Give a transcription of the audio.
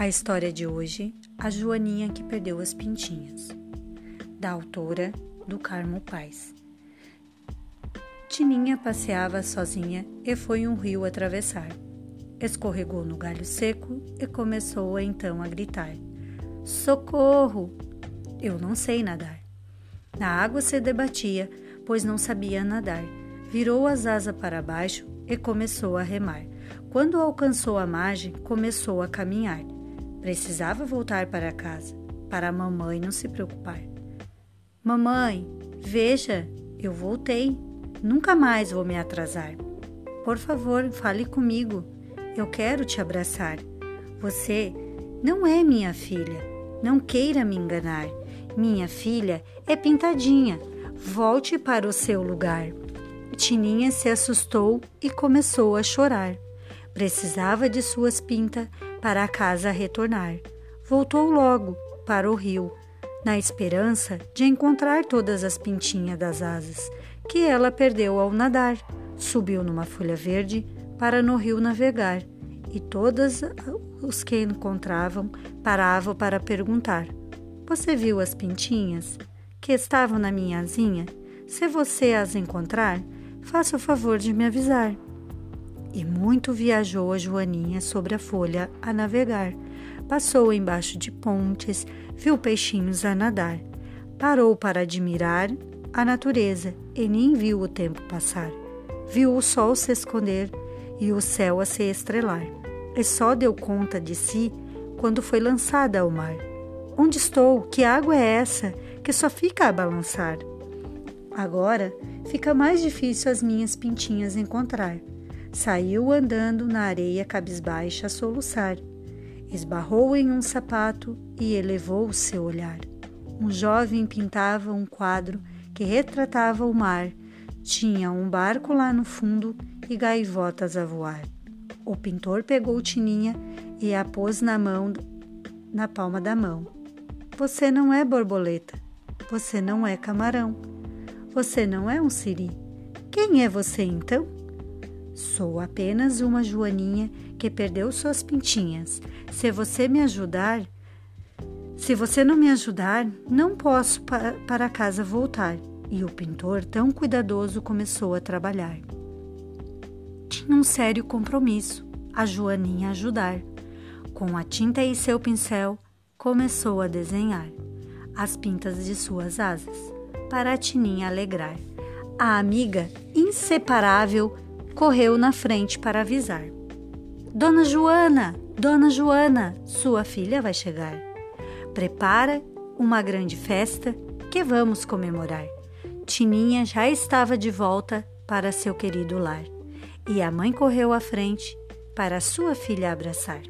A história de hoje, A Joaninha que Perdeu as Pintinhas, da autora do Carmo Paz. Tininha passeava sozinha e foi um rio atravessar. Escorregou no galho seco e começou então a gritar: Socorro! Eu não sei nadar. Na água se debatia, pois não sabia nadar. Virou as asas para baixo e começou a remar. Quando alcançou a margem, começou a caminhar. Precisava voltar para casa, para a mamãe não se preocupar. Mamãe, veja, eu voltei. Nunca mais vou me atrasar. Por favor, fale comigo. Eu quero te abraçar. Você não é minha filha. Não queira me enganar. Minha filha é pintadinha. Volte para o seu lugar. Tininha se assustou e começou a chorar. Precisava de suas pintas para a casa retornar. Voltou logo para o rio, na esperança de encontrar todas as pintinhas das asas que ela perdeu ao nadar. Subiu numa folha verde para no rio navegar e todos os que encontravam paravam para perguntar: Você viu as pintinhas que estavam na minha asinha? Se você as encontrar, faça o favor de me avisar. E muito viajou a Joaninha sobre a folha a navegar. Passou embaixo de pontes, viu peixinhos a nadar. Parou para admirar a natureza e nem viu o tempo passar. Viu o sol se esconder e o céu a se estrelar. E só deu conta de si quando foi lançada ao mar. Onde estou? Que água é essa que só fica a balançar? Agora fica mais difícil as minhas pintinhas encontrar. Saiu andando na areia cabisbaixa a soluçar. Esbarrou em um sapato e elevou o seu olhar. Um jovem pintava um quadro que retratava o mar. Tinha um barco lá no fundo e gaivotas a voar. O pintor pegou Tininha e a pôs na mão, na palma da mão. Você não é borboleta. Você não é camarão. Você não é um siri. Quem é você então? Sou apenas uma joaninha que perdeu suas pintinhas. Se você me ajudar, se você não me ajudar, não posso pa para casa voltar. E o pintor, tão cuidadoso, começou a trabalhar. Tinha um sério compromisso, a Joaninha ajudar. Com a tinta e seu pincel, começou a desenhar as pintas de suas asas, para a Tininha alegrar. A amiga inseparável correu na frente para avisar. Dona Joana, Dona Joana, sua filha vai chegar. Prepara uma grande festa que vamos comemorar. Tininha já estava de volta para seu querido lar e a mãe correu à frente para sua filha abraçar.